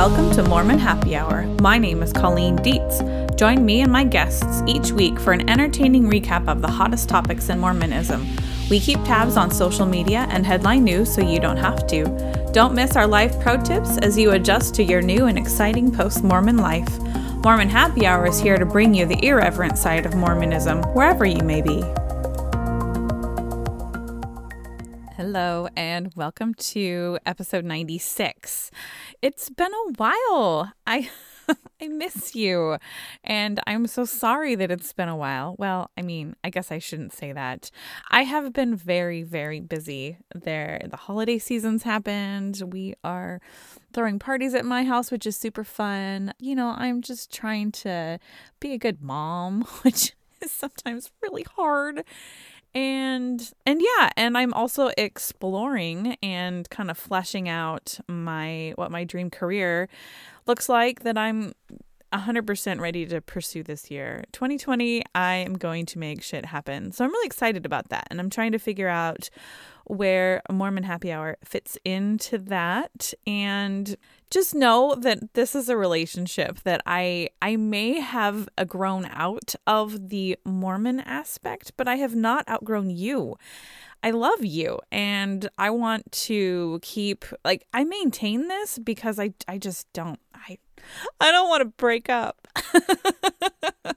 Welcome to Mormon Happy Hour. My name is Colleen Dietz. Join me and my guests each week for an entertaining recap of the hottest topics in Mormonism. We keep tabs on social media and headline news so you don't have to. Don't miss our life pro tips as you adjust to your new and exciting post Mormon life. Mormon Happy Hour is here to bring you the irreverent side of Mormonism, wherever you may be. Hello, and welcome to episode 96. It's been a while. I. I miss you. And I'm so sorry that it's been a while. Well, I mean, I guess I shouldn't say that. I have been very, very busy. There the holiday seasons happened. We are throwing parties at my house, which is super fun. You know, I'm just trying to be a good mom, which is sometimes really hard and and yeah and i'm also exploring and kind of fleshing out my what my dream career looks like that i'm 100% ready to pursue this year 2020 i am going to make shit happen so i'm really excited about that and i'm trying to figure out where mormon happy hour fits into that and just know that this is a relationship that I I may have grown out of the Mormon aspect, but I have not outgrown you. I love you and I want to keep like I maintain this because I I just don't I I don't want to break up.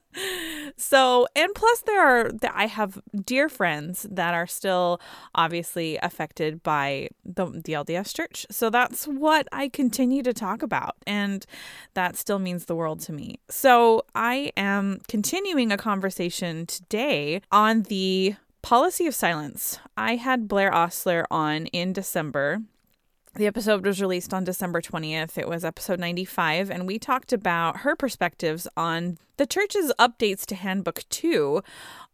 so, and plus there are I have dear friends that are still obviously affected by the, the LDS church. So that's what I continue to talk about and that still means the world to me. So, I am continuing a conversation today on the policy of silence. I had Blaire Ostler on in December the episode was released on December 20th. It was episode 95, and we talked about her perspectives on the church's updates to Handbook 2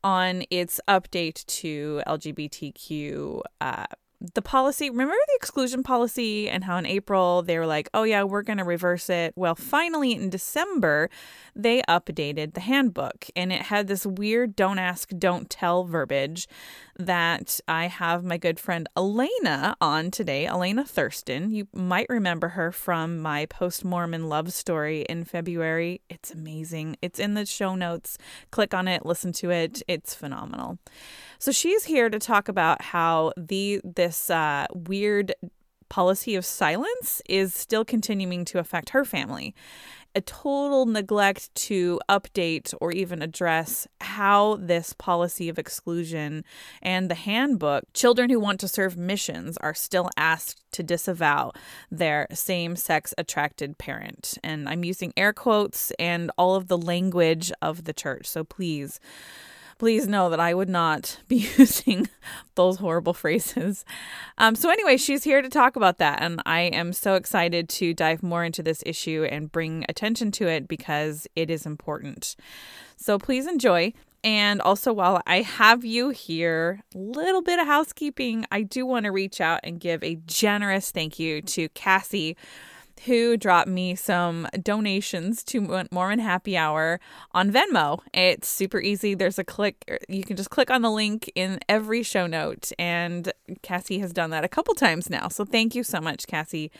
on its update to LGBTQ uh, the policy remember the exclusion policy and how in April they were like, "Oh yeah, we're going to reverse it." Well, finally in December, they updated the handbook and it had this weird don't ask, don't tell verbiage that I have my good friend Elena on today, Elena Thurston. You might remember her from my post-Mormon love story in February. It's amazing. It's in the show notes. Click on it, listen to it. It's phenomenal. So she's here to talk about how the this uh, weird policy of silence is still continuing to affect her family. A total neglect to update or even address how this policy of exclusion and the handbook, children who want to serve missions are still asked to disavow their same sex attracted parent. And I'm using air quotes and all of the language of the church. So please please know that I would not be using those horrible phrases. Um, so, anyway, she's here to talk about that. And I am so excited to dive more into this issue and bring attention to it because it is important. So, please enjoy. And also, while I have you here, little bit of housekeeping, I do want to reach out and give a generous thank you to Cassie who dropped me some donations to Mormon Happy Hour on Venmo. It's super easy. There's a click, you can just click on the link in every show note. And Cassie has done that a couple times now. So thank you so much, Cassie.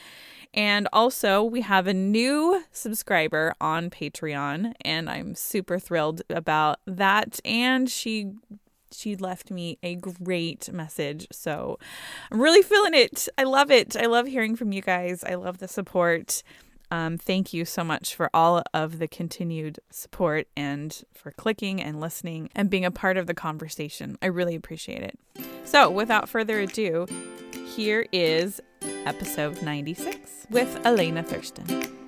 And also, we have a new subscriber on Patreon, and I'm super thrilled about that. And she she left me a great message. So I'm really feeling it. I love it. I love hearing from you guys. I love the support. Um, thank you so much for all of the continued support and for clicking and listening and being a part of the conversation. I really appreciate it. So, without further ado, here is episode 96 with Elena Thurston.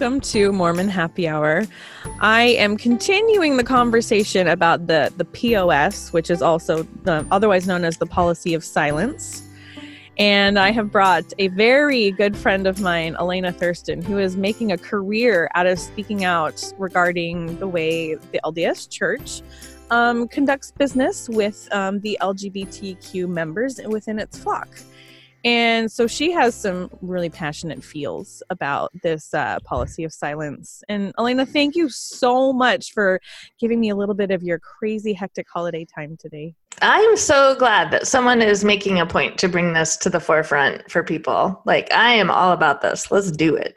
Welcome to Mormon Happy Hour. I am continuing the conversation about the the POS, which is also the, otherwise known as the policy of silence. And I have brought a very good friend of mine, Elena Thurston, who is making a career out of speaking out regarding the way the LDS Church um, conducts business with um, the LGBTQ members within its flock. And so she has some really passionate feels about this uh, policy of silence. And Elena, thank you so much for giving me a little bit of your crazy, hectic holiday time today. I'm so glad that someone is making a point to bring this to the forefront for people. Like, I am all about this. Let's do it.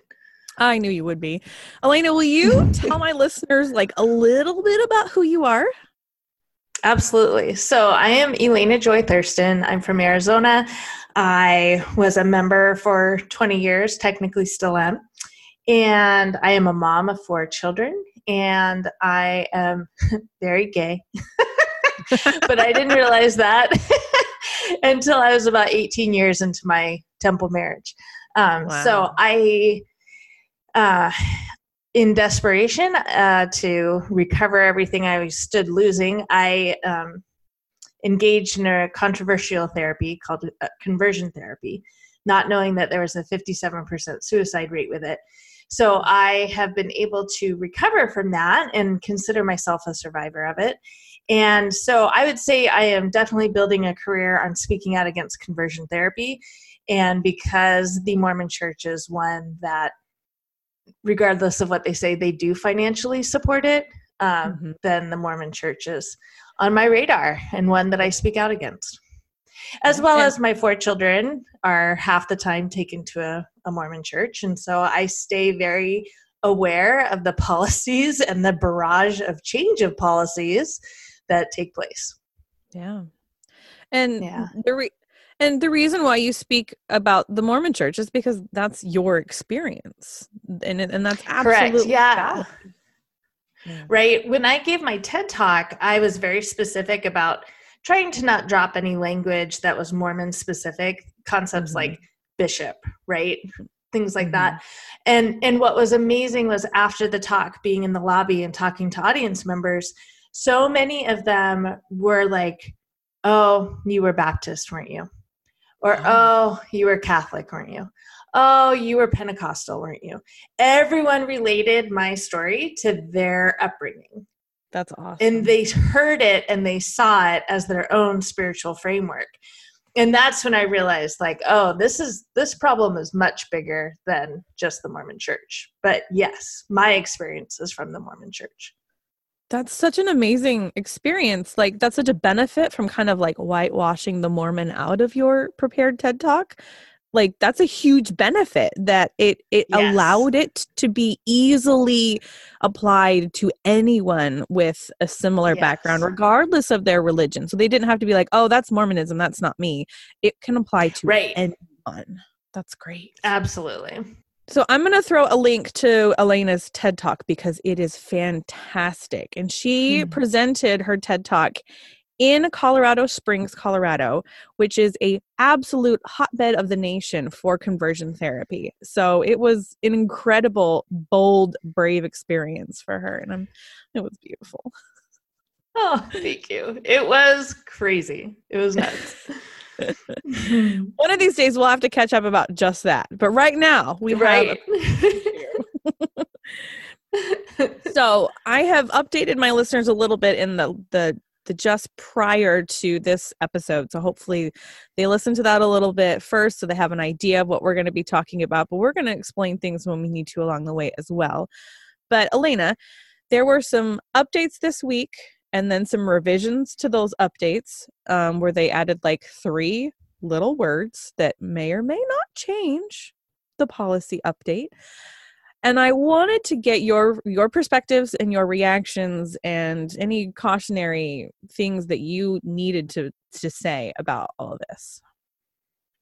I knew you would be. Elena, will you tell my listeners like a little bit about who you are? Absolutely. So I am Elena Joy Thurston. I'm from Arizona. I was a member for 20 years, technically still am. And I am a mom of four children, and I am very gay. but I didn't realize that until I was about 18 years into my temple marriage. Um, wow. So I uh, in desperation uh, to recover everything I stood losing, I um, engaged in a controversial therapy called uh, conversion therapy, not knowing that there was a 57% suicide rate with it. So I have been able to recover from that and consider myself a survivor of it. And so I would say I am definitely building a career on speaking out against conversion therapy. And because the Mormon church is one that regardless of what they say, they do financially support it, um, mm-hmm. then the Mormon church is on my radar and one that I speak out against. As well as my four children are half the time taken to a, a Mormon church. And so I stay very aware of the policies and the barrage of change of policies that take place. Yeah. And yeah. the re- and the reason why you speak about the Mormon church is because that's your experience. And and that's absolutely Correct. Yeah. yeah. Right. When I gave my TED talk, I was very specific about trying to not drop any language that was Mormon specific, concepts mm-hmm. like bishop, right? Things like mm-hmm. that. And and what was amazing was after the talk being in the lobby and talking to audience members, so many of them were like, "Oh, you were Baptist, weren't you?" Or, oh, you were Catholic, weren't you? Oh, you were Pentecostal, weren't you? Everyone related my story to their upbringing. That's awesome. And they heard it and they saw it as their own spiritual framework. And that's when I realized like, oh, this is this problem is much bigger than just the Mormon church. But yes, my experience is from the Mormon church. That's such an amazing experience. Like that's such a benefit from kind of like whitewashing the Mormon out of your prepared TED Talk. Like that's a huge benefit that it it yes. allowed it to be easily applied to anyone with a similar yes. background regardless of their religion. So they didn't have to be like, "Oh, that's Mormonism, that's not me." It can apply to right. anyone. That's great. Absolutely. So I'm going to throw a link to Elena's TED Talk because it is fantastic. And she hmm. presented her TED Talk in Colorado Springs, Colorado, which is a absolute hotbed of the nation for conversion therapy. So it was an incredible, bold, brave experience for her and I'm, it was beautiful. Oh, thank you. It was crazy. It was nuts. One of these days we'll have to catch up about just that. But right now we right. so I have updated my listeners a little bit in the the the just prior to this episode. So hopefully they listen to that a little bit first so they have an idea of what we're going to be talking about. But we're going to explain things when we need to along the way as well. But Elena, there were some updates this week and then some revisions to those updates um, where they added like three little words that may or may not change the policy update. And i wanted to get your your perspectives and your reactions and any cautionary things that you needed to to say about all of this.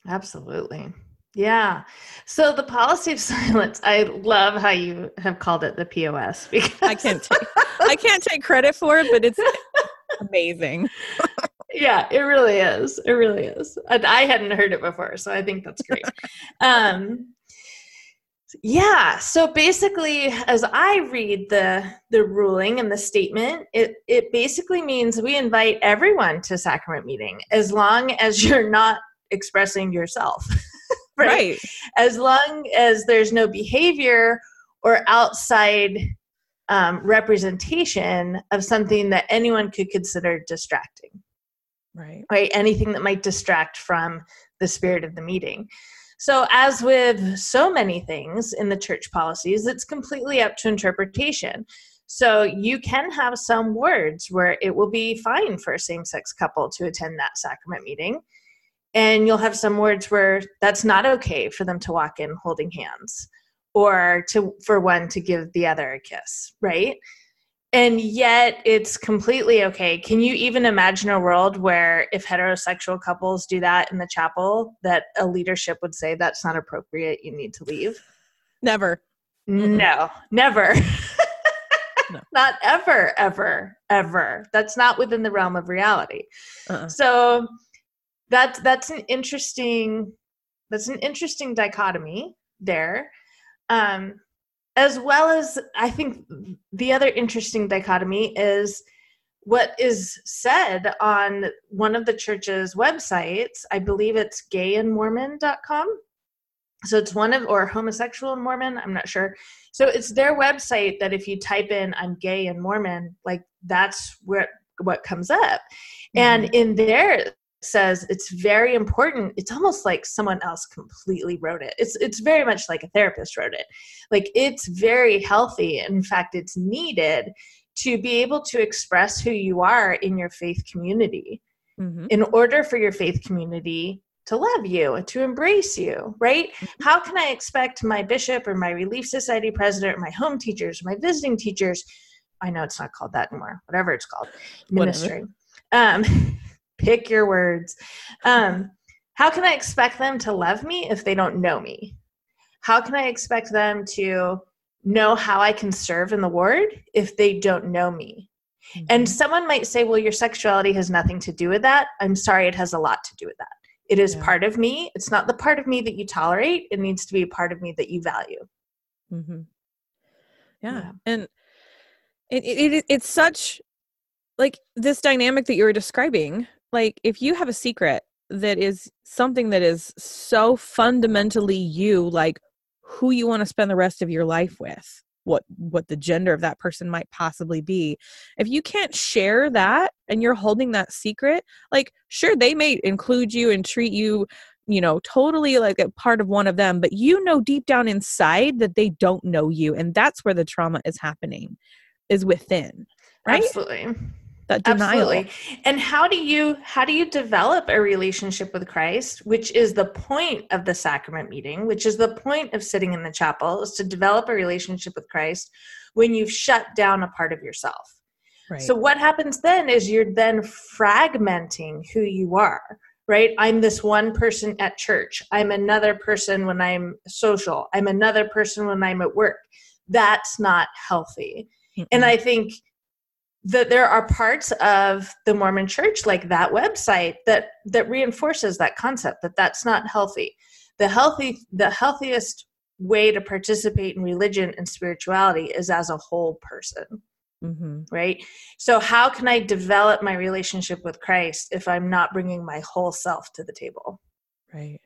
Absolutely yeah. So the policy of silence, I love how you have called it the POS because I can't take I can't take credit for it, but it's amazing. yeah, it really is. It really is. And I hadn't heard it before, so I think that's great. um yeah, so basically as I read the the ruling and the statement, it it basically means we invite everyone to sacrament meeting as long as you're not expressing yourself. right? right? As long as there's no behavior or outside um, representation of something that anyone could consider distracting. Right. Right. Anything that might distract from the spirit of the meeting. So, as with so many things in the church policies, it's completely up to interpretation. So, you can have some words where it will be fine for a same sex couple to attend that sacrament meeting. And you'll have some words where that's not okay for them to walk in holding hands or to for one to give the other a kiss, right? and yet it's completely okay. Can you even imagine a world where if heterosexual couples do that in the chapel that a leadership would say that's not appropriate you need to leave? Never. No never. No. not ever ever ever. That's not within the realm of reality. Uh-uh. so that's that's an interesting that's an interesting dichotomy there um as well as I think the other interesting dichotomy is what is said on one of the church's websites. I believe it's gayandmormon.com. So it's one of, or homosexual and Mormon, I'm not sure. So it's their website that if you type in, I'm gay and Mormon, like that's where what comes up. Mm-hmm. And in their says it's very important it's almost like someone else completely wrote it it's it's very much like a therapist wrote it like it's very healthy in fact it's needed to be able to express who you are in your faith community mm-hmm. in order for your faith community to love you and to embrace you, right? Mm-hmm. How can I expect my bishop or my Relief Society president or my home teachers, my visiting teachers? I know it's not called that anymore, whatever it's called, ministry. Um, pick your words. Um, how can I expect them to love me if they don't know me? How can I expect them to know how I can serve in the ward if they don't know me? Mm-hmm. And someone might say, well, your sexuality has nothing to do with that. I'm sorry, it has a lot to do with that. It is yeah. part of me. It's not the part of me that you tolerate. It needs to be a part of me that you value. Mm-hmm. Yeah. yeah. And it, it, it, it's such like this dynamic that you were describing like if you have a secret that is something that is so fundamentally you like who you want to spend the rest of your life with what what the gender of that person might possibly be if you can't share that and you're holding that secret like sure they may include you and treat you you know totally like a part of one of them but you know deep down inside that they don't know you and that's where the trauma is happening is within right? Absolutely that denial. Absolutely. and how do you how do you develop a relationship with christ which is the point of the sacrament meeting which is the point of sitting in the chapel is to develop a relationship with christ when you've shut down a part of yourself? Right. so what happens then is you're then fragmenting who you are right? I'm this one person at church. I'm another person when i'm social. I'm another person when i'm at work. That's not healthy. Mm-hmm. and i think that there are parts of the mormon church like that website that that reinforces that concept that that's not healthy. The healthy the healthiest way to participate in religion and spirituality is as a whole person mm-hmm. right? So how can i develop my relationship with christ if i'm not bringing my whole self to the table? Right.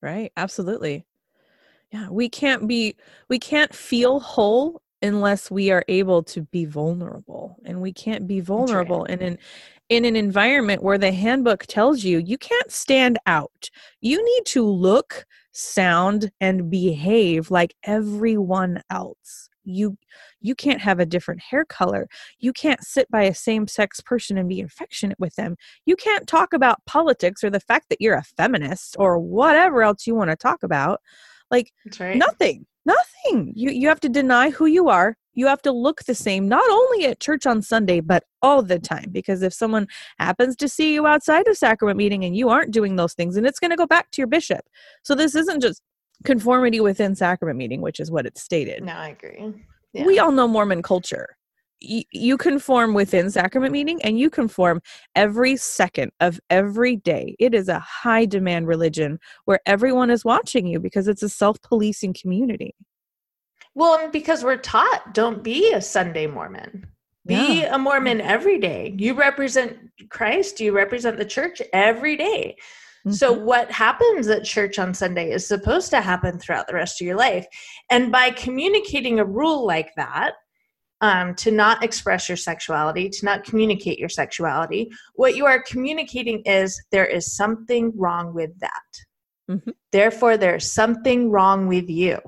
Right. Absolutely. Yeah. We can't be we can't feel whole unless we are able to be vulnerable and we can't be vulnerable right. in an in an environment where the handbook tells you you can't stand out. You need to look sound and behave like everyone else. You you can't have a different hair color. You can't sit by a same sex person and be affectionate with them. You can't talk about politics or the fact that you're a feminist or whatever else you want to talk about. Like right. nothing Nothing. You you have to deny who you are. You have to look the same not only at church on Sunday but all the time because if someone happens to see you outside of sacrament meeting and you aren't doing those things and it's going to go back to your bishop. So this isn't just conformity within sacrament meeting, which is what it's stated. No, I agree. Yeah. We all know Mormon culture you conform within sacrament meeting and you conform every second of every day. It is a high demand religion where everyone is watching you because it's a self policing community. Well, because we're taught don't be a Sunday Mormon. Be yeah. a Mormon every day. You represent Christ, you represent the church every day. Mm-hmm. So, what happens at church on Sunday is supposed to happen throughout the rest of your life. And by communicating a rule like that, um, to not express your sexuality, to not communicate your sexuality. What you are communicating is there is something wrong with that. Mhm. Therefore, there's something wrong with you.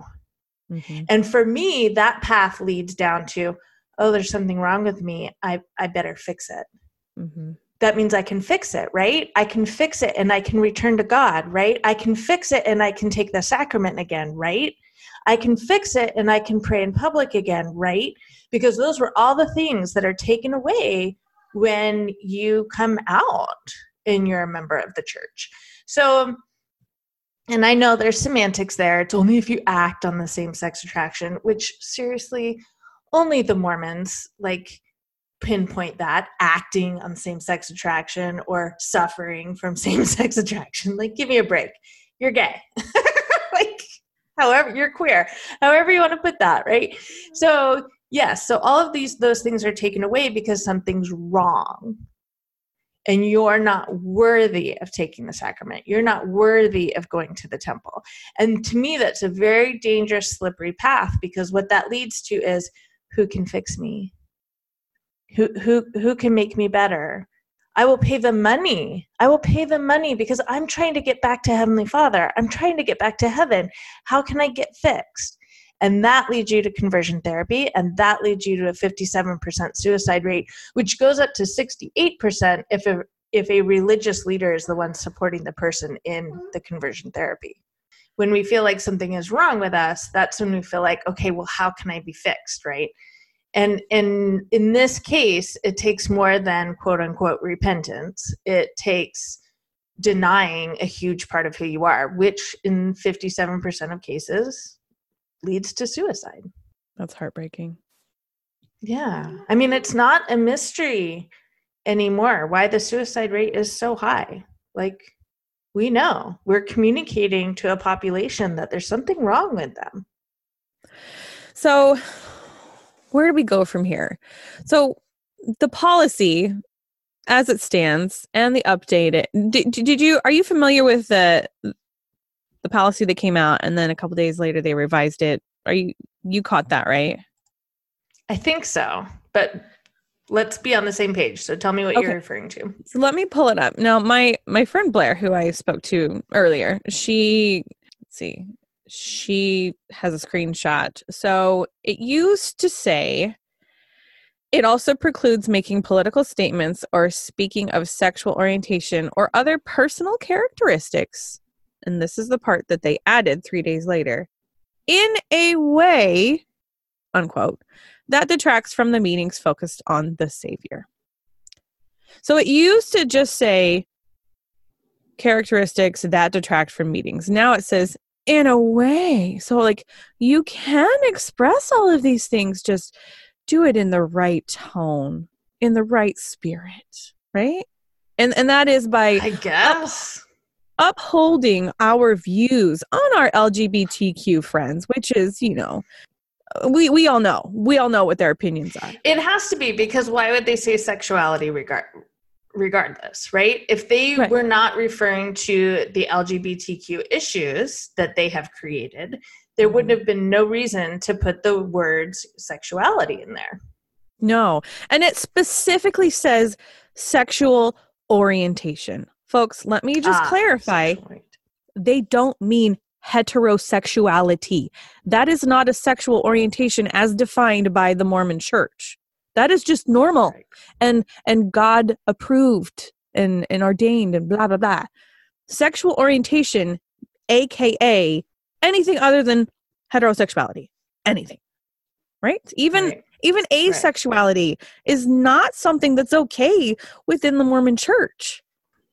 Mhm. And for me, that path leads down to, oh, there's something wrong with me. I, I better fix it. Mhm. That means I can fix it, right? I can fix it and I can return to God, right? I can fix it and I can take the sacrament again, right? I can fix it and I can pray in public again, right? Because those were all the things that are taken away when you come out and you're a member of the church. So, and I know there's semantics there. It's only if you act on the same sex attraction, which seriously, only the Mormons like pinpoint that acting on same sex attraction or suffering from same sex attraction. Like, give me a break. You're gay. like, however, you're queer. However, you want to put that, right? So, yes, so all of these, those things are taken away because something's wrong and you're not worthy of taking the sacrament. You're not worthy of going to the temple. And to me, that's a very dangerous, slippery path because what that leads to is who can fix me? Who, who, who can make me better? I will pay the money. I will pay the money because I'm trying to get back to Heavenly Father. I'm trying to get back to heaven. How can I get fixed? And that leads you to conversion therapy, and that leads you to a 57% suicide rate, which goes up to 68% if a, if a religious leader is the one supporting the person in the conversion therapy. When we feel like something is wrong with us, that's when we feel like, okay, well, how can I be fixed, right? And in in this case, it takes more than quote unquote repentance. It takes denying a huge part of who you are, which in 57% of cases leads to suicide. That's heartbreaking. Yeah. I mean, it's not a mystery anymore why the suicide rate is so high. Like, we know we're communicating to a population that there's something wrong with them. So, where do we go from here? So, the policy as it stands and the update did, did you are you familiar with the the policy that came out and then a couple days later they revised it are you you caught that right I think so, but let's be on the same page. So tell me what Okay. you're referring to. so let me pull it up now my my friend blaire who i spoke to earlier she let's see she has a screenshot so it used to say it also precludes making political statements or speaking of sexual orientation or other personal characteristics and this is the part that they added three days later in a way unquote that detracts from the meetings focused on the savior so it used to just say characteristics that detract from meetings. Now it says in a way. So like you can express all of these things just do it in the right tone, in the right spirit, right? And and that is by I guess. Upholding our views on our LGBTQ friends, which is, you know, uh, we we all know. We all know what their opinions are. It has to be because why would they say sexuality regard regardless, right? If they Right. were not referring to the LGBTQ issues that they have created, there mm-hmm. wouldn't have been no reason to put the words sexuality in there. No. And it specifically says sexual orientation. Folks, let me just Ah, clarify they don't mean heterosexuality. That is not a sexual orientation as defined by the Mormon church. That is just normal Right. and and God approved and and ordained and blah blah blah. Sexual orientation aka anything other than heterosexuality. Anything. Right? Even Right. even asexuality is not something that's okay within the Mormon church.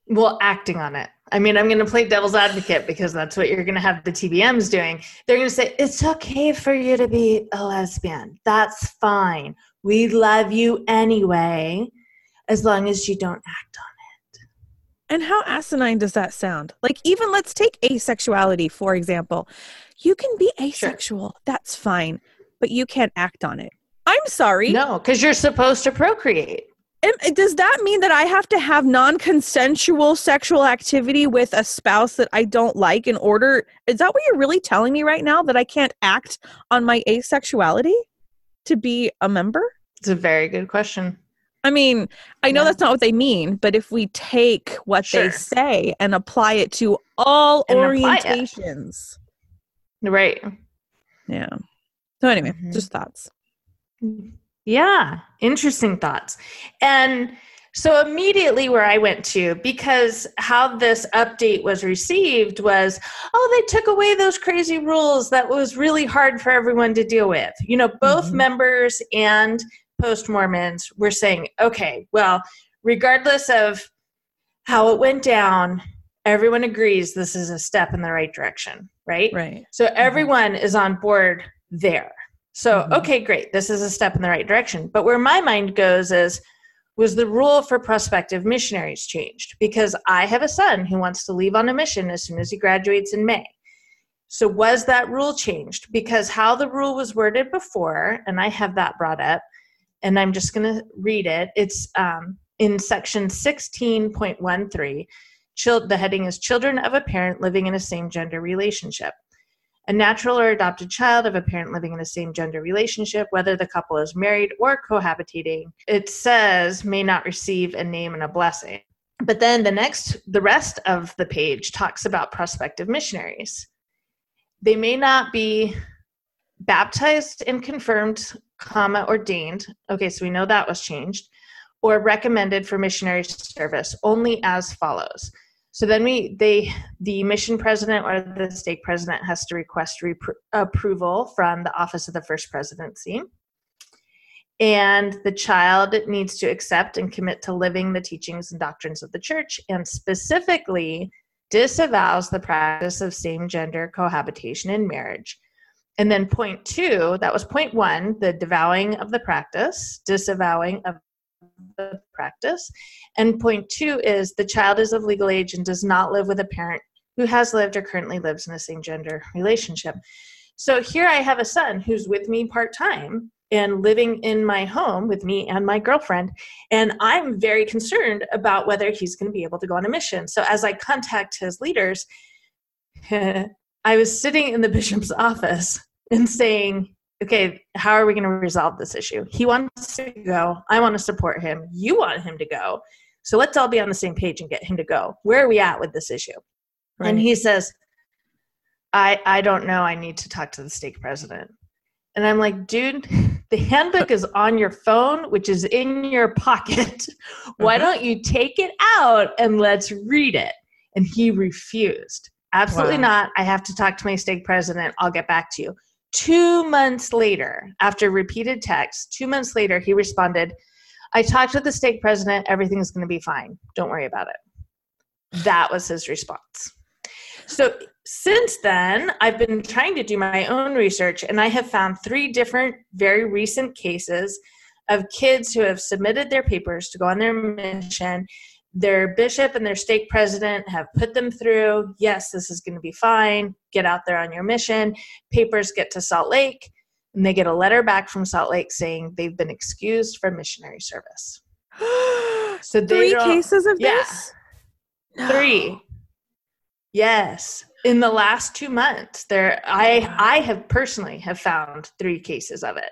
Well, acting on it. I mean, I'm going to play devil's advocate because that's what you're going to have the TBMs doing. They're going to say, it's okay for you to be a lesbian. That's fine. We love you anyway, as long as you don't act on it. And how asinine does that sound? Like, even let's take asexuality, for example. You can be asexual, sure. that's fine, but you can't act on it. I'm sorry. No, because you're supposed to procreate. Does that mean that I have to have non consensual sexual activity with a spouse that I don't like in order? Is that what you're really telling me right now? That I can't act on my asexuality? to be a member? It's a very good question. I mean, I know Yeah. that's not what they mean, but if we take what Sure. they say and apply it to all And orientations. Right. Yeah. So anyway, Mhm. just thoughts. Yeah, interesting thoughts. And so immediately where I went to, because how this update was received was, oh, they took away those crazy rules that was really hard for everyone to deal with. You know, both Mhm. members and post Mormons were saying, okay, well, regardless of how it went down, everyone agrees this is a step in the right direction, right? Right. So everyone is on board there. So, Mhm. okay, great. This is a step in the right direction. But where my mind goes is was the rule for prospective missionaries changed? Because I have a son who wants to leave on a mission as soon as he graduates in May. So, was that rule changed? Because how the rule was worded before, and I have that brought up, and I'm just going to read it. It's um, in section 16.13. Chil- the heading is Children of a Parent Living in a Same Gender Relationship. A natural or adopted child of a parent living in a same gender relationship, whether the couple is married or cohabitating, it says may not receive a name and a blessing. But then the next, the rest of the page talks about prospective missionaries. They may not be baptized and confirmed, comma, ordained. Okay, so we know that was changed, or recommended for missionary service only as follows. So then we they the mission president or the stake president has to request approval from the office of the first presidency. And the child needs to accept and commit to living the teachings and doctrines of the church and specifically disavows the practice of same gender cohabitation in marriage. And then point two, that was point one, the devouing of the practice, disavowing of the practice. And point two is the child is of legal age and does not live with a parent who has lived or currently lives in a same gender relationship. So here I have a son who's with me part time and living in my home with me and my girlfriend. And I'm very concerned about whether he's going to be able to go on a mission. So as I contact his leaders, I was sitting in the bishop's office and saying, okay, how are we going to resolve this issue? He wants to go. I want to support him. You want him to go. So let's all be on the same page and get him to go. Where are we at with this issue? And he says, I, I don't know. I need to talk to the stake president. And I'm like, dude, the handbook is on your phone, which is in your pocket. Why Mhm. don't you take it out and let's read it? And he refused. Absolutely Wow. not. I have to talk to my stake president. I'll get back to you. Two months later, after repeated texts, two months later, he responded, I talked with the stake president. Everything's going to be fine. Don't worry about it. That was his response. So since then, I've been trying to do my own research, and I have found three different, very recent cases of kids who have submitted their papers to go on their mission. Their bishop and their stake president have put them through. Yes, this is going to be fine. Get out there on your mission. Papers get to Salt Lake, and they get a letter back from Salt Lake saying they've been excused from missionary service. So Three cases of yeah. this? Three. Yes. In the last two months, there I I have personally have found three cases of it.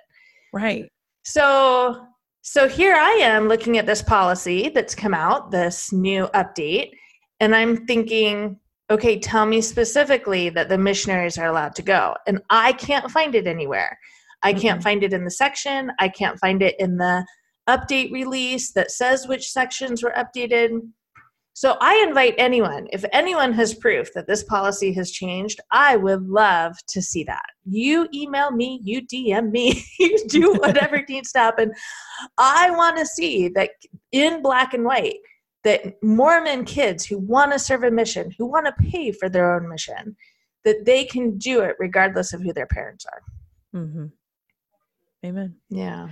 Right. So so here I am looking at this policy that's come out, this new update, and I'm thinking, okay, tell me specifically that the missionaries are allowed to go. And I can't find it anywhere. I can't find it in the section. I can't find it in the update release that says which sections were updated. So I invite anyone, if anyone has proof that this policy has changed, I would love to see that. You email me, you DM me, you do whatever needs to happen. I want to see that in black and white that Mormon kids who want to serve a mission, who want to pay for their own mission, that they can do it regardless of who their parents are. Mm-hmm. Amen. Yeah.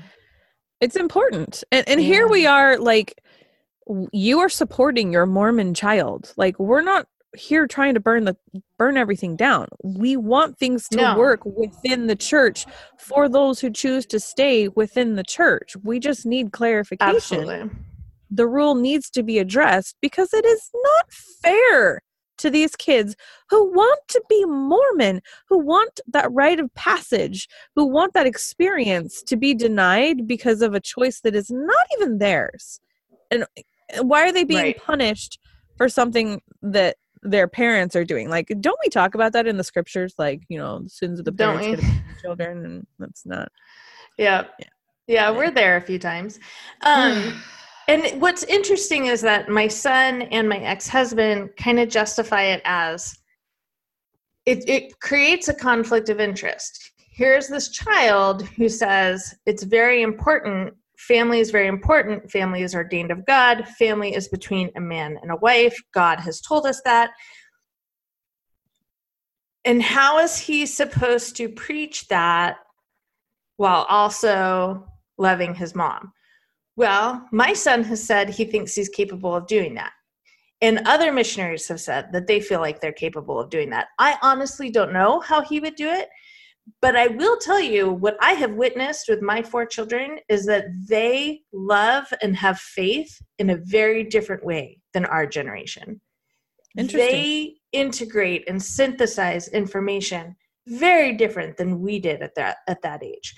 It's important. And and here we are like you are supporting your Mormon child. Like we're not here trying to burn the burn everything down. We want things to No. work within the church for those who choose to stay within the church. We just need clarification. Absolutely. The rule needs to be addressed because it is not fair to these kids who want to be Mormon, who want that rite of passage, who want that experience to be denied because of a choice that is not even theirs. And why are they being right. punished for something that their parents are doing? Like, don't we talk about that in the scriptures? Like, you know, the sins of the parents get children, and that's not. Yeah. yeah. Yeah, we're there a few times. Um, and what's interesting is that my son and my ex-husband kind of justify it as it, it creates a conflict of interest. Here's this child who says it's very important. Family is very important. Family is ordained of God. Family is between a man and a wife. God has told us that. And how is he supposed to preach that while also loving his mom? Well, my son has said he thinks he's capable of doing that. And other missionaries have said that they feel like they're capable of doing that. I honestly don't know how he would do it, but I will tell you what I have witnessed with my four children is that they love and have faith in a very different way than our generation. Interesting. They integrate and synthesize information very different than we did at that at that age.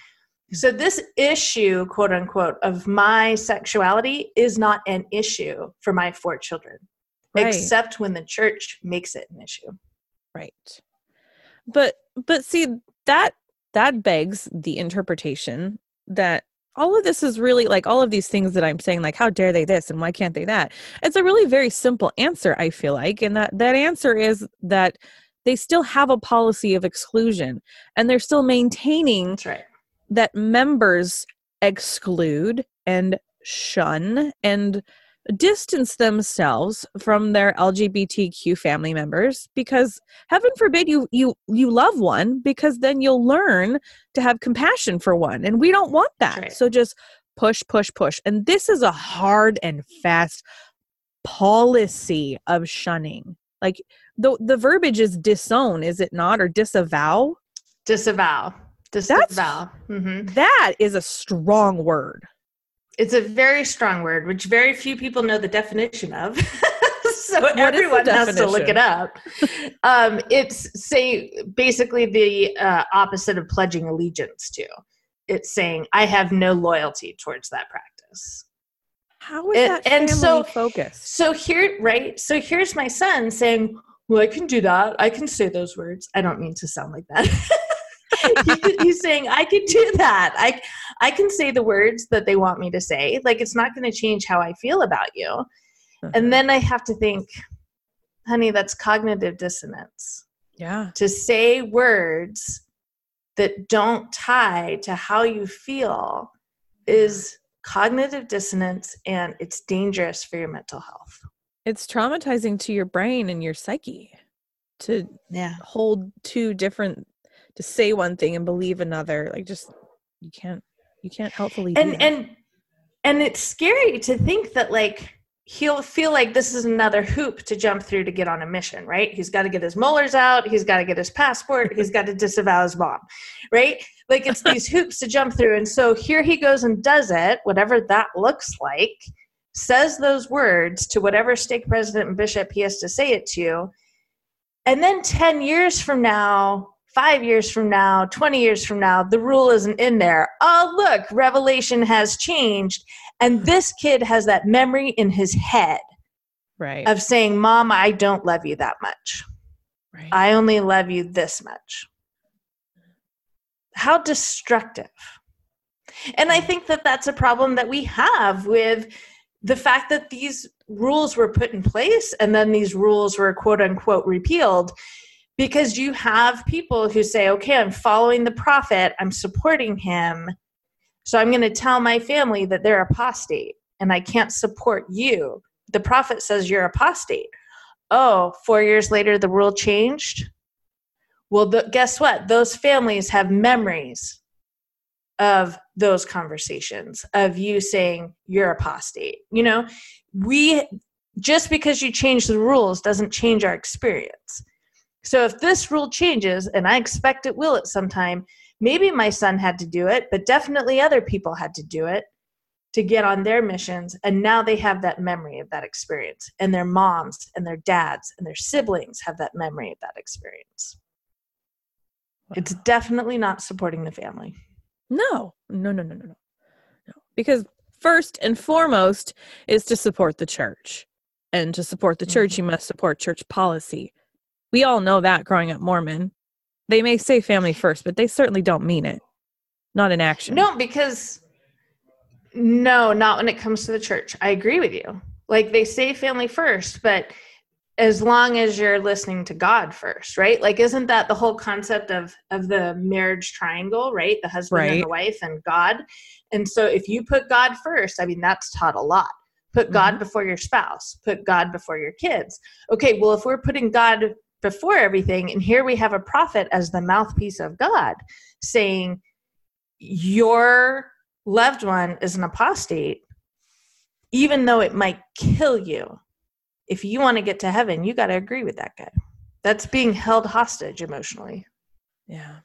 So, this issue, quote unquote, of my sexuality is not an issue for my four children, right. except when the church makes it an issue. Right. But, but see, that, that begs the interpretation that all of this is really like all of these things that I'm saying, like, how dare they this and why can't they that? It's a really very simple answer, I feel like. And that, that answer is that they still have a policy of exclusion and they're still maintaining right that members exclude and shun and distance themselves from their LGBTQ family members because heaven forbid you you you love one because then you'll learn to have compassion for one and we don't want that. Right. So just push push push. And this is a hard and fast policy of shunning. Like the the verbiage is disown, is it not or disavow? Disavow. Disavow. Mm-hmm. That is a strong word. It's a very strong word, which very few people know the definition of. so what everyone has to look it up. um, it's say basically the uh, opposite of pledging allegiance to. It's saying I have no loyalty towards that practice. How is and, that and so focused? So here, right? So here's my son saying, "Well, I can do that. I can say those words. I don't mean to sound like that." he's saying I can do that. I I can say the words that they want me to say. Like it's not going to change how I feel about you. Uh-huh. And then I have to think, honey, that's cognitive dissonance. Yeah. To say words that don't tie to how you feel is cognitive dissonance and it's dangerous for your mental health. It's traumatizing to your brain and your psyche to yeah. hold two different to say one thing and believe another like just you can't you can't helpfully and and and it's scary to think that like he'll feel like this is another hoop to jump through to get on a mission right? He's got to get his molars out he's got to get his passport he's got to disavow his mom right? Like it's these hoops to jump through. And so here he goes and does it whatever that looks like says those words to whatever stake president and bishop he has to say it to. And then 10 years from now five years from now, 20 years from now, the rule isn't in there. Oh, look, Revelation has changed. And this kid has that memory in his head right. of saying, Mom, I don't love you that much. Right. I only love you this much. How destructive. And I mm. think that that's a problem that we have with the fact that these rules were put in place and then these rules were quote unquote repealed because you have people who say, okay, I'm following the prophet, I'm supporting him. So I'm going to tell my family that they're apostate and I can't support you. The prophet says you're apostate. Oh, four years later, the rule changed. Well, the, guess what? Those families have memories of those conversations of you saying you're apostate. You know, we just because you change the rules doesn't change our experience. So if this rule changes, and I expect it will at some time, maybe my son had to do it, but definitely other people had to do it to get on their missions and now they have that memory of that experience. And their moms and their dads and their siblings have that memory of that experience. Wow. it's definitely not supporting the family. No. No no no no no. No. Because first and foremost is to support the church. And to support the church mm-hmm. you must support church policy we all know that growing up mormon they may say family first but they certainly don't mean it not in action no because no, not when it comes to the church. I agree with you. Like they say family first, but as long as you're listening to God first, right? Like isn't that the whole concept of of the marriage triangle, right? The husband right. and the wife and God. And so if you put God first, I mean that's taught a lot. Put God mm-hmm. before your spouse, put God before your kids. Okay, well if we're putting God before everything and here we have a prophet as the mouthpiece of God saying your loved one is an apostate, even though it might kill you, if you want to get to heaven, you got to agree with that guy. That's being held hostage emotionally. Yeah.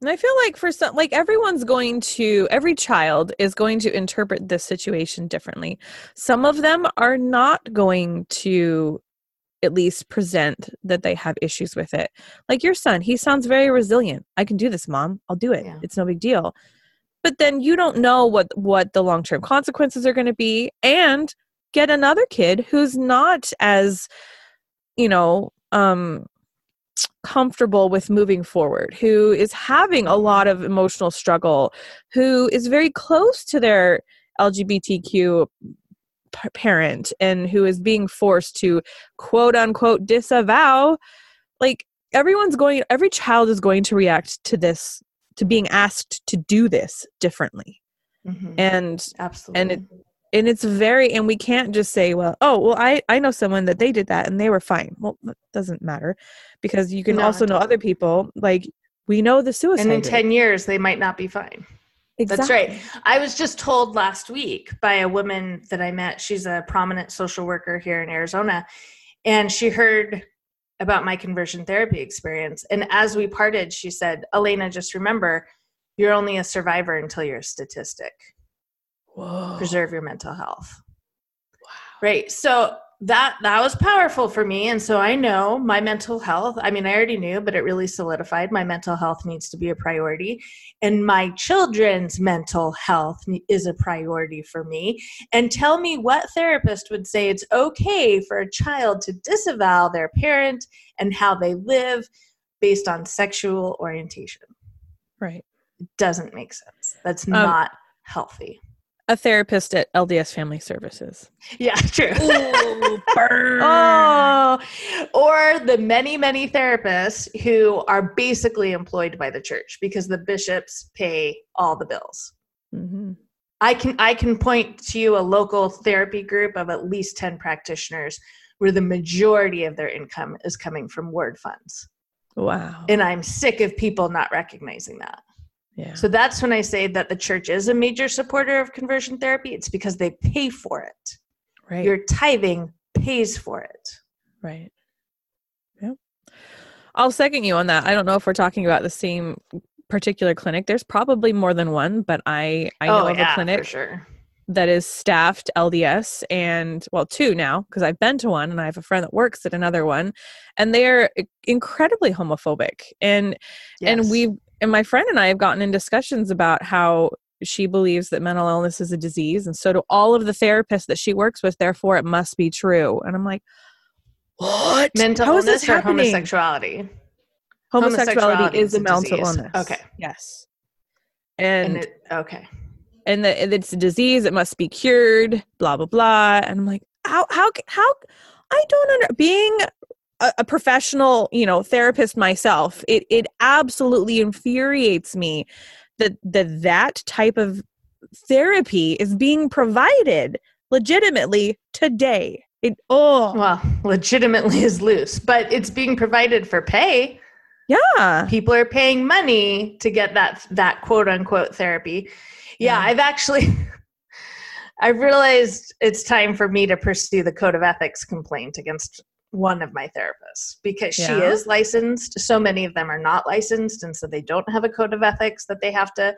And I feel like for some, like everyone's going to, every child is going to interpret this situation differently. Some of them are not going to at least present that they have issues with it. Like your son, he sounds very resilient. I can do this, mom. I'll do it. Yeah. It's no big deal but then you don't know what what the long-term consequences are going to be and get another kid who's not as you know um comfortable with moving forward who is having a lot of emotional struggle who is very close to their lgbtq p- parent and who is being forced to quote unquote disavow like everyone's going every child is going to react to this to being asked to do this differently. Mm-hmm. and absolutely and it and it's very and we can't just say well oh well i i know someone that they did that and they were fine. Well it doesn't matter because you can no, also know other people like we know the suicide and in 10 years they might not be fine Exactly. That's right. I was just told last week by a woman that I met. She's a prominent social worker here in Arizona. And she heard about my conversion therapy experience. And as we parted, she said, Elena, just remember, you're only a survivor until you're a statistic. Whoa. Preserve your mental health. Wow. Right. So that that was powerful for me. And so i know my mental health i mean i already knew but it really solidified my mental health needs to be a priority. And my children's mental health is a priority for me. And tell me what therapist would say it's okay for a child to disavow their parent and how they live based on sexual orientation. Right. It doesn't make sense. That's um, not healthy a therapist at LDS Family Services. Yeah, true. Ooh, oh, or the many, many therapists who are basically employed by the church because the bishops pay all the bills. Mm-hmm. I can I can point to you a local therapy group of at least ten practitioners where the majority of their income is coming from ward funds. Wow. And I'm sick of people not recognizing that. Yeah. So that's when I say that the church is a major supporter of conversion therapy. It's because they pay for it. Right. Your tithing pays for it. Right. Yeah. I'll second you on that. I don't know if we're talking about the same particular clinic. There's probably more than one, but I I oh, know oh, of yeah, a clinic sure. that is staffed LDS and well two now because I've been to one and I have a friend that works at another one and they're incredibly homophobic and yes. and we've and my friend and I have gotten in discussions about how she believes that mental illness is a disease, and so do all of the therapists that she works with. Therefore, it must be true. And I'm like, what? Mental how illness or homosexuality? Homosexuality, homosexuality is, a mental disease. illness. Okay. Yes. And, and it, okay. And that it's a disease. It must be cured. Blah blah blah. And I'm like, how how how? I don't under being a, a professional, you know, therapist myself, it it absolutely infuriates me that that that type of therapy is being provided legitimately today. It oh well, legitimately is loose, but it's being provided for pay. Yeah. People are paying money to get that that quote unquote therapy. Yeah, yeah. I've actually I've realized it's time for me to pursue the code of ethics complaint against one of my therapists because yeah. she is licensed. So many of them are not licensed, and so they don't have a code of ethics that they have to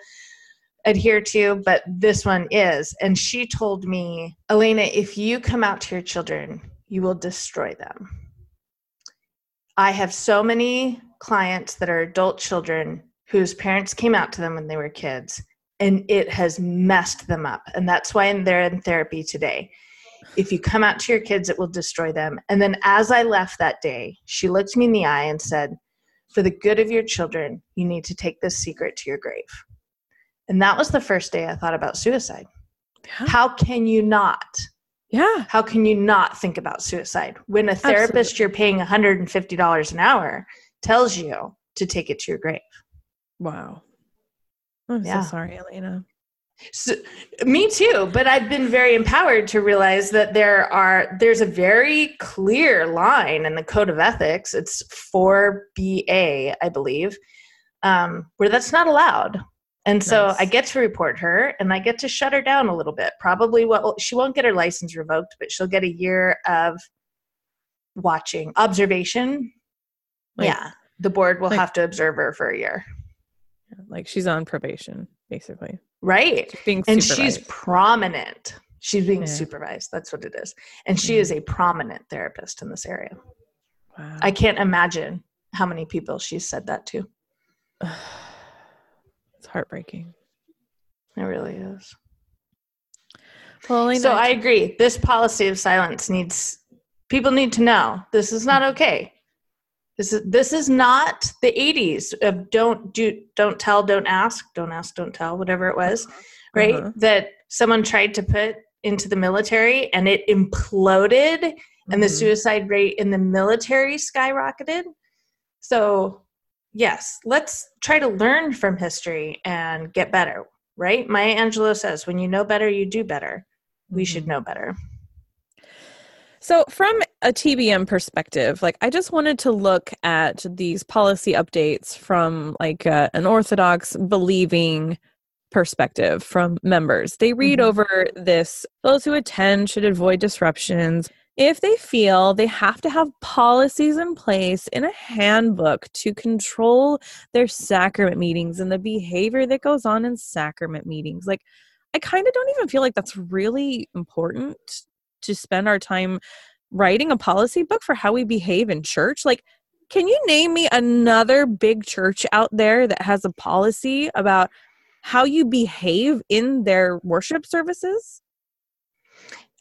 adhere to, but this one is. And she told me, Elena, if you come out to your children, you will destroy them. I have so many clients that are adult children whose parents came out to them when they were kids and it has messed them up. And that's why they're in therapy today. If you come out to your kids, it will destroy them. And then as I left that day, she looked me in the eye and said, For the good of your children, you need to take this secret to your grave. And that was the first day I thought about suicide. Yeah. How can you not? Yeah. How can you not think about suicide when a therapist Absolutely. you're paying $150 an hour tells you to take it to your grave? Wow. I'm yeah. so sorry, Elena. So, me too, but I've been very empowered to realize that there are there's a very clear line in the code of ethics. It's 4BA, I believe, um, where that's not allowed. And so nice. I get to report her and I get to shut her down a little bit. Probably what she won't get her license revoked, but she'll get a year of watching observation. Like, yeah. The board will like, have to observe her for a year. Like she's on probation, basically. Right. Being and she's prominent. She's being yeah. supervised. That's what it is. And she is mm-hmm. a prominent therapist in this area. Wow. I can't imagine how many people she's said that to. it's heartbreaking. It really is. Well, so I agree. This policy of silence needs people need to know this is not mm-hmm. okay. This is this is not the 80s of don't do don't tell, don't ask, don't ask, don't tell, whatever it was, uh-huh. right? Uh-huh. That someone tried to put into the military and it imploded mm-hmm. and the mm-hmm. suicide rate in the military skyrocketed. So, yes, let's try to learn from history and get better, right? Maya Angelou says, when you know better, you do better. We mm-hmm. should know better. So, from a TBM perspective, like I just wanted to look at these policy updates from like uh, an orthodox believing perspective from members. They read mm-hmm. over this those who attend should avoid disruptions. If they feel they have to have policies in place in a handbook to control their sacrament meetings and the behavior that goes on in sacrament meetings, like I kind of don't even feel like that's really important to spend our time writing a policy book for how we behave in church like can you name me another big church out there that has a policy about how you behave in their worship services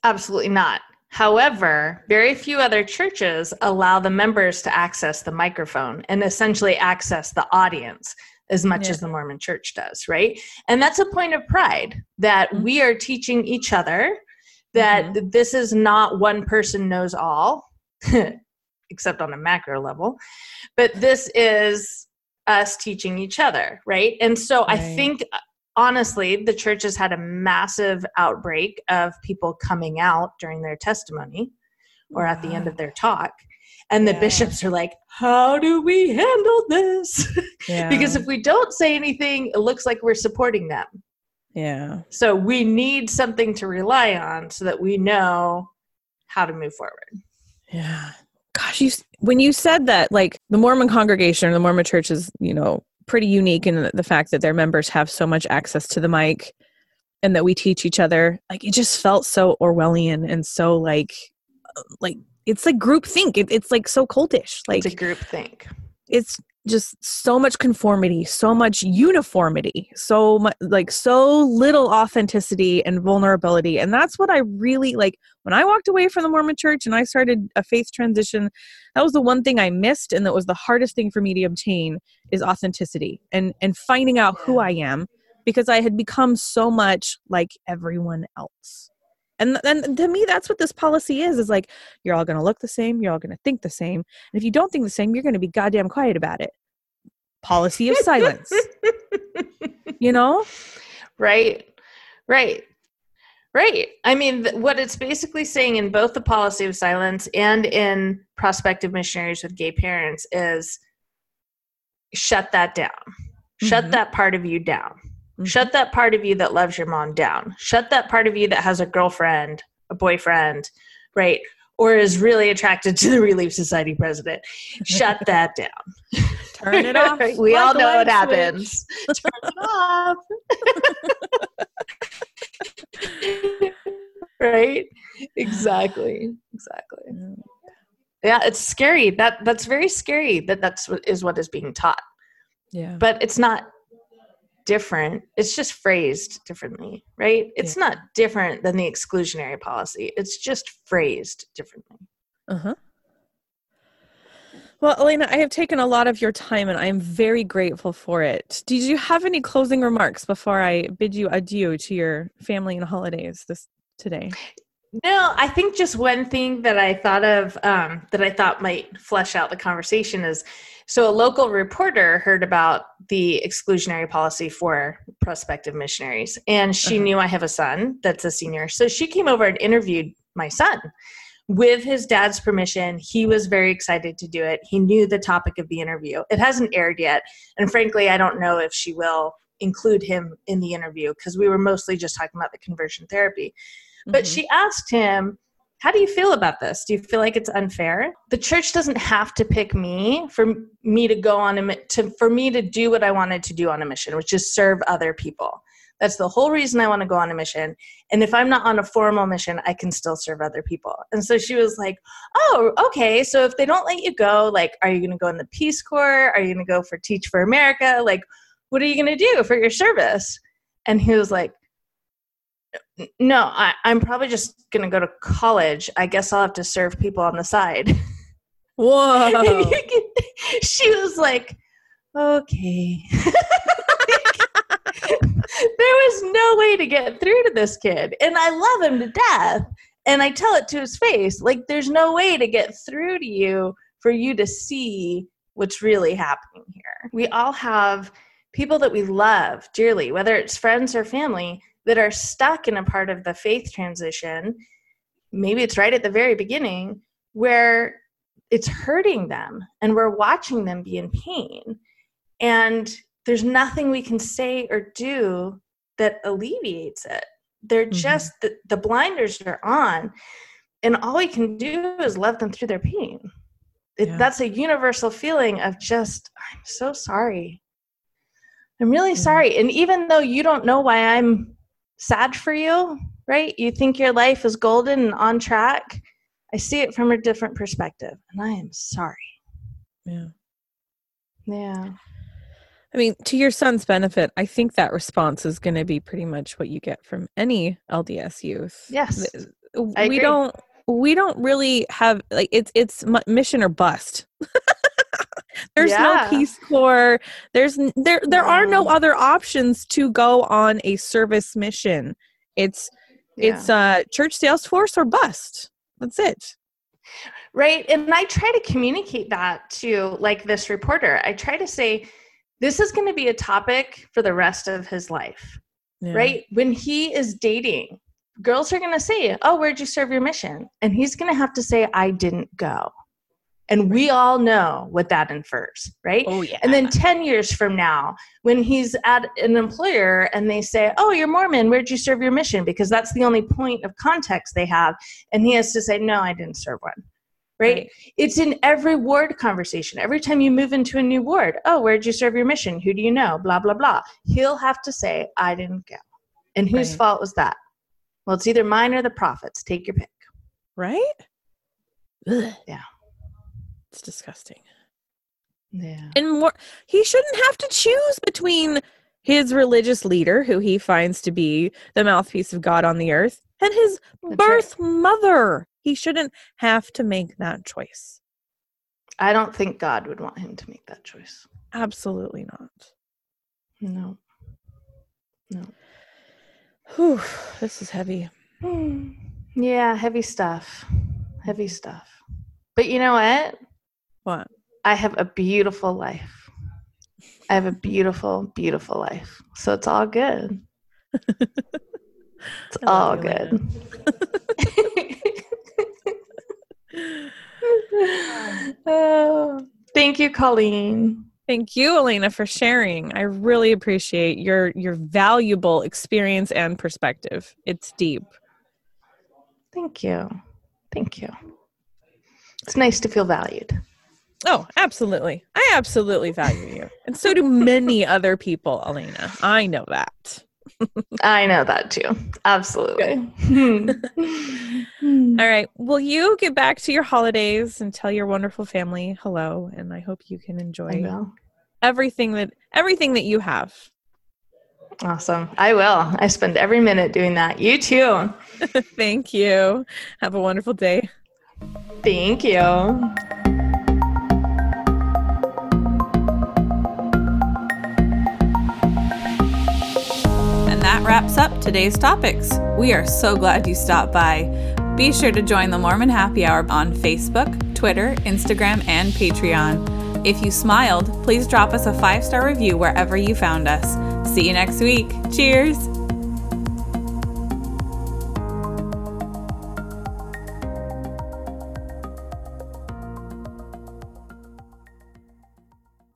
absolutely not However, very few other churches allow the members to access the microphone and essentially access the audience as much yeah. as the Mormon church does, right? And that's a point of pride that mm-hmm. we are teaching each other that mm-hmm. this is not one person knows all, except on a macro level, but this is us teaching each other, right? And so right. I think honestly, the church has had a massive outbreak of people coming out during their testimony or at the end of their talk. And the yeah. bishops are like, how do we handle this? Yeah. because if we don't say anything, it looks like we're supporting them. Yeah. So we need something to rely on so that we know how to move forward. Yeah. Gosh, you when you said that like the Mormon congregation or the Mormon church is, you know, pretty unique in the, fact that their members have so much access to the mic and that we teach each other, like it just felt so Orwellian and so like uh, like it's like group think. It, it's like so cultish. Like it's a group think. It's just so much conformity, so much uniformity, so much like so little authenticity and vulnerability. And that's what I really like when I walked away from the Mormon church and I started a faith transition. That was the one thing I missed and that was the hardest thing for me to obtain is authenticity and and finding out who I am because I had become so much like everyone else. And then to me, that's what this policy is: is like you're all going to look the same, you're all going to think the same, and if you don't think the same, you're going to be goddamn quiet about it. Policy of silence. you know, right, right. Right. I mean, what it's basically saying in both the policy of silence and in prospective missionaries with gay parents is shut that down. Shut mm-hmm. that part of you down. Mm-hmm. Shut that part of you that loves your mom down. Shut that part of you that has a girlfriend, a boyfriend, right? or is really attracted to the Relief Society president. Shut that down. Turn it off. we all know what happens. Turn it off. right? Exactly. Exactly. Yeah, it's scary. That that's very scary that that's what is what is being taught. Yeah. But it's not different. It's just phrased differently, right? It's not different than the exclusionary policy. It's just phrased differently. Uh huh. Well, Elena, I have taken a lot of your time and I am very grateful for it. Did you have any closing remarks before I bid you adieu to your family and holidays this today? No, I think just one thing that I thought of um, that I thought might flesh out the conversation is so a local reporter heard about the exclusionary policy for prospective missionaries, and she Uh-huh. knew I have a son that's a senior. So she came over and interviewed my son with his dad's permission. He was very excited to do it. He knew the topic of the interview. It hasn't aired yet, and frankly, I don't know if she will include him in the interview because we were mostly just talking about the conversion therapy. But Mhm. she asked him, How do you feel about this? Do you feel like it's unfair? The church doesn't have to pick me for me to go on a to for me to do what I wanted to do on a mission, which is serve other people. That's the whole reason I want to go on a mission. And if I'm not on a formal mission, I can still serve other people. And so she was like, Oh, okay. So if they don't let you go, like, are you going to go in the Peace Corps? Are you going to go for Teach for America? Like, what are you going to do for your service? And he was like, no, I, I'm probably just going to go to college. I guess I'll have to serve people on the side. Whoa. she was like, okay. there was no way to get through to this kid. And I love him to death. And I tell it to his face like, there's no way to get through to you for you to see what's really happening here. We all have people that we love dearly, whether it's friends or family, that are stuck in a part of the faith transition. Maybe it's right at the very beginning where it's hurting them and we're watching them be in pain. And there's nothing we can say or do that alleviates it. They're Mhm. just, the, the blinders are on. And all we can do is love them through their pain. It, Yeah. That's a universal feeling of just, I'm so sorry. I'm really Yeah. sorry. And even though you don't know why I'm sad for you, right? You think your life is golden and on track. I see it from a different perspective, and I am sorry. yeah. Yeah. I mean, to your son's benefit, I think that response is going to be pretty much what you get from any LDS youth. Yes. We don't we don't really have like it's it's mission or bust. There's Yeah. no Peace Corps. There's there there are no No. other options to go on a service mission. It's it's uh church sales force or bust. That's it. Right. And I try to communicate that to like this reporter. I try to say, this is going to be a topic for the rest of his life, Yeah. right? When he is dating, girls are going to say, Oh, where'd you serve your mission? And he's going to have to say, I didn't go. And we all know what that infers, right? Oh yeah. And then 10 years from now, when he's at an employer and they say, Oh, you're Mormon, where'd you serve your mission? Because that's the only point of context they have. And he has to say, No, I didn't serve one. Right? It's in every ward conversation. Every time you move into a new ward, Oh, where'd you serve your mission? Who do you know? Blah, blah, blah. He'll have to say, I didn't go. And whose Right. fault was that? Well, it's either mine or the prophet's. Take your pick. right? Ugh. Yeah. It's disgusting. Yeah. and more he shouldn't have to choose between his religious leader who he finds to be the mouthpiece of god on the earth and his That's birth mother he shouldn't have to make that choice I don't think God would want him to make that choice. absolutely not No. No. Whew, this is heavy Hmm. Yeah, heavy stuff. Heavy stuff. But you know what? What I have a beautiful life. I have a beautiful, beautiful life. So it's all good. It's all good. oh, thank you, Colleen. thank you elena for sharing i really appreciate your your valuable experience and perspective it's deep Thank you. Thank you. it's nice to feel valued. Oh, absolutely. I absolutely value you. And so do many other people, Elena. I know that. I know that too. Absolutely. Hmm. All right. Will you get back to your holidays and tell your wonderful family hello? And I hope you can enjoy everything that everything that you have. Awesome. I will. I spend every minute doing that. You too. Thank you. Have a wonderful day. Thank you. Wraps up today's topics. We are so glad you stopped by. Be sure to join the Mormon Happy Hour on Facebook, Twitter, Instagram, and Patreon. If you smiled, please drop us a five star review wherever you found us. See you next week. Cheers!